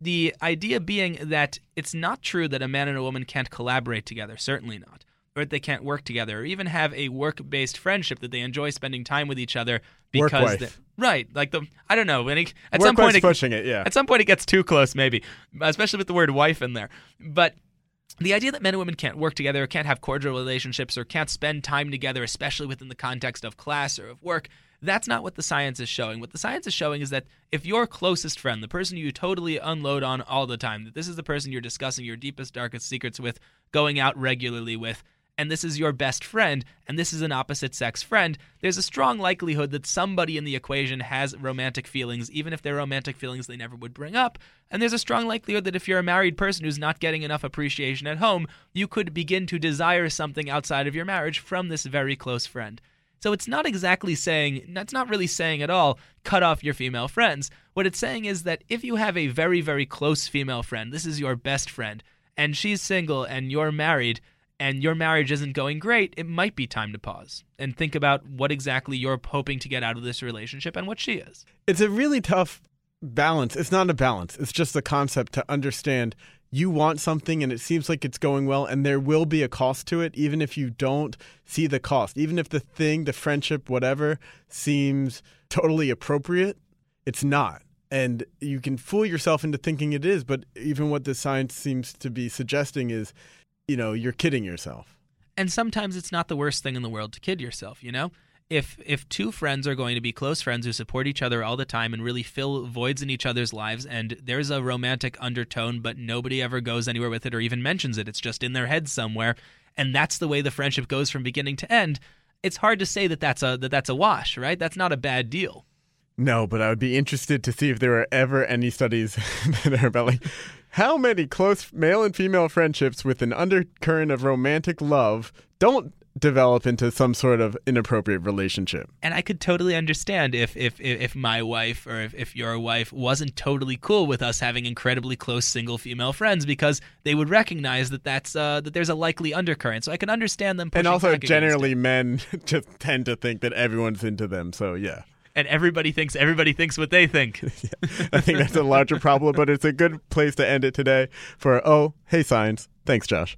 The idea being that it's not true that a man and a woman can't collaborate together, certainly not, or that they can't work together, or even have a work based friendship that they enjoy spending time with each other because. Right. Like the, I don't know, when it, at Work some point. it- pushing it, yeah. at some point, it gets too close, maybe, especially with the word wife in there. But the idea that men and women can't work together, or can't have cordial relationships, or can't spend time together, especially within the context of class or of work, that's not what the science is showing. What the science is showing is that if your closest friend, the person you totally unload on all the time, that this is the person you're discussing your deepest, darkest secrets with, going out regularly with, and this is your best friend, and this is an opposite sex friend, there's a strong likelihood that somebody in the equation has romantic feelings, even if they're romantic feelings they never would bring up. And there's a strong likelihood that if you're a married person who's not getting enough appreciation at home, you could begin to desire something outside of your marriage from this very close friend. So it's not exactly saying, that's not really saying at all, cut off your female friends. What it's saying is that if you have a very, very close female friend, this is your best friend, and she's single and you're married, and your marriage isn't going great, it might be time to pause and think about what exactly you're hoping to get out of this relationship and what she is. It's a really tough balance. It's not a balance, it's just a concept to understand you want something and it seems like it's going well and there will be a cost to it even if you don't see the cost even if the thing the friendship whatever seems totally appropriate it's not and you can fool yourself into thinking it is but even what the science seems to be suggesting is you know you're kidding yourself. And sometimes it's not the worst thing in the world to kid yourself you know? If if two friends are going to be close friends who support each other all the time and really fill voids in each other's lives and there's a romantic undertone but nobody ever goes anywhere with it or even mentions it it's just in their head somewhere and that's the way the friendship goes from beginning to end it's hard to say that that's a that that's a wash right? That's not a bad deal. No but i would be interested to see if there are ever any studies (laughs) that are about like how many close male and female friendships with an undercurrent of romantic love don't develop into some sort of inappropriate relationship. And I could totally understand if if if my wife or if, if your wife wasn't totally cool with us having incredibly close single female friends because they would recognize that that's uh, that there's a likely undercurrent. So I can understand them. and also, generally, men (laughs) just tend to think that everyone's into them. So yeah. And everybody thinks everybody thinks what they think. (laughs) yeah, I think that's a larger problem, but it's a good place to end it today. For oh, hey, science. Thanks, Josh.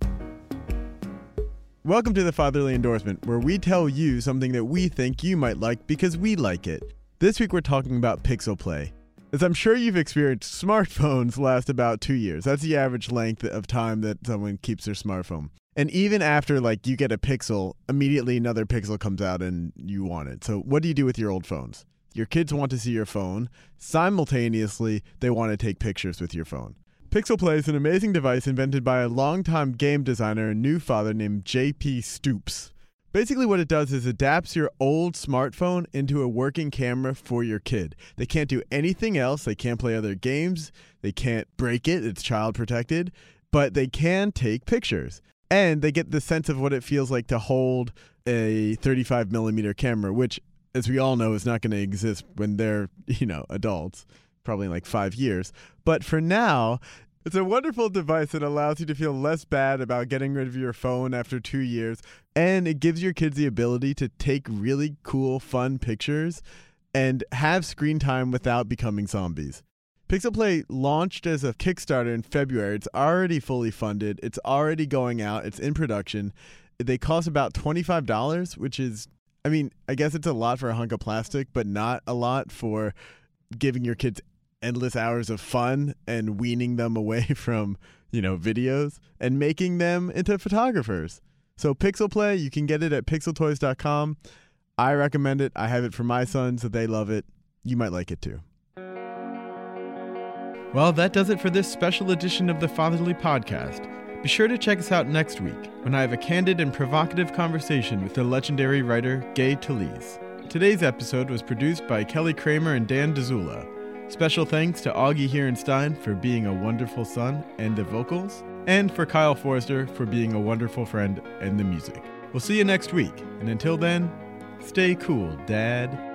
Welcome to the Fatherly Endorsement, where we tell you something that we think you might like because we like it. This week we're talking about Pixel Play. As I'm sure you've experienced, smartphones (laughs) last about two years. That's the average length of time that someone keeps their smartphone. And even after like you get a Pixel, immediately another Pixel comes out and you want it. So what do you do with your old phones? Your kids want to see your phone. Simultaneously, they want to take pictures with your phone. Pixel Play is an amazing device invented by a longtime game designer and new father named JP Stoops. Basically, what it does is adapts your old smartphone into a working camera for your kid. They can't do anything else. They can't play other games. They can't break it. It's child protected, but they can take pictures. And they get the sense of what it feels like to hold a 35 millimeter camera, which, as we all know, is not going to exist when they're, (laughs) you know, adults probably in like five years. But for now, it's a wonderful device that allows you to feel less bad about getting rid of your phone after two years. And it gives your kids the ability to take really cool, fun pictures and have screen time without becoming zombies. Pixel Play launched as a Kickstarter in February. It's already fully funded, it's already going out, it's in production. They cost about $25, which is, I mean, I guess it's a lot for a hunk of plastic, but not a lot for giving your kids endless hours of fun and weaning them away (laughs) from, you know, videos and making them into photographers. So Pixel Play, you can get it at pixeltoys.com. I recommend it. I have it for my sons, so they love it. You might like it too. Well, that does it for this special edition of the Fatherly Podcast. Be sure to check us out next week when I have a candid and provocative conversation with the legendary writer Gay Talese. Today's episode was produced by Kelly Kramer and Dan Dzula. Special thanks to Augie Hierenstein for being a wonderful son and the vocals, and for Kyle Forrester for being a wonderful friend and the music. We'll see you next week, and until then, stay cool, Dad.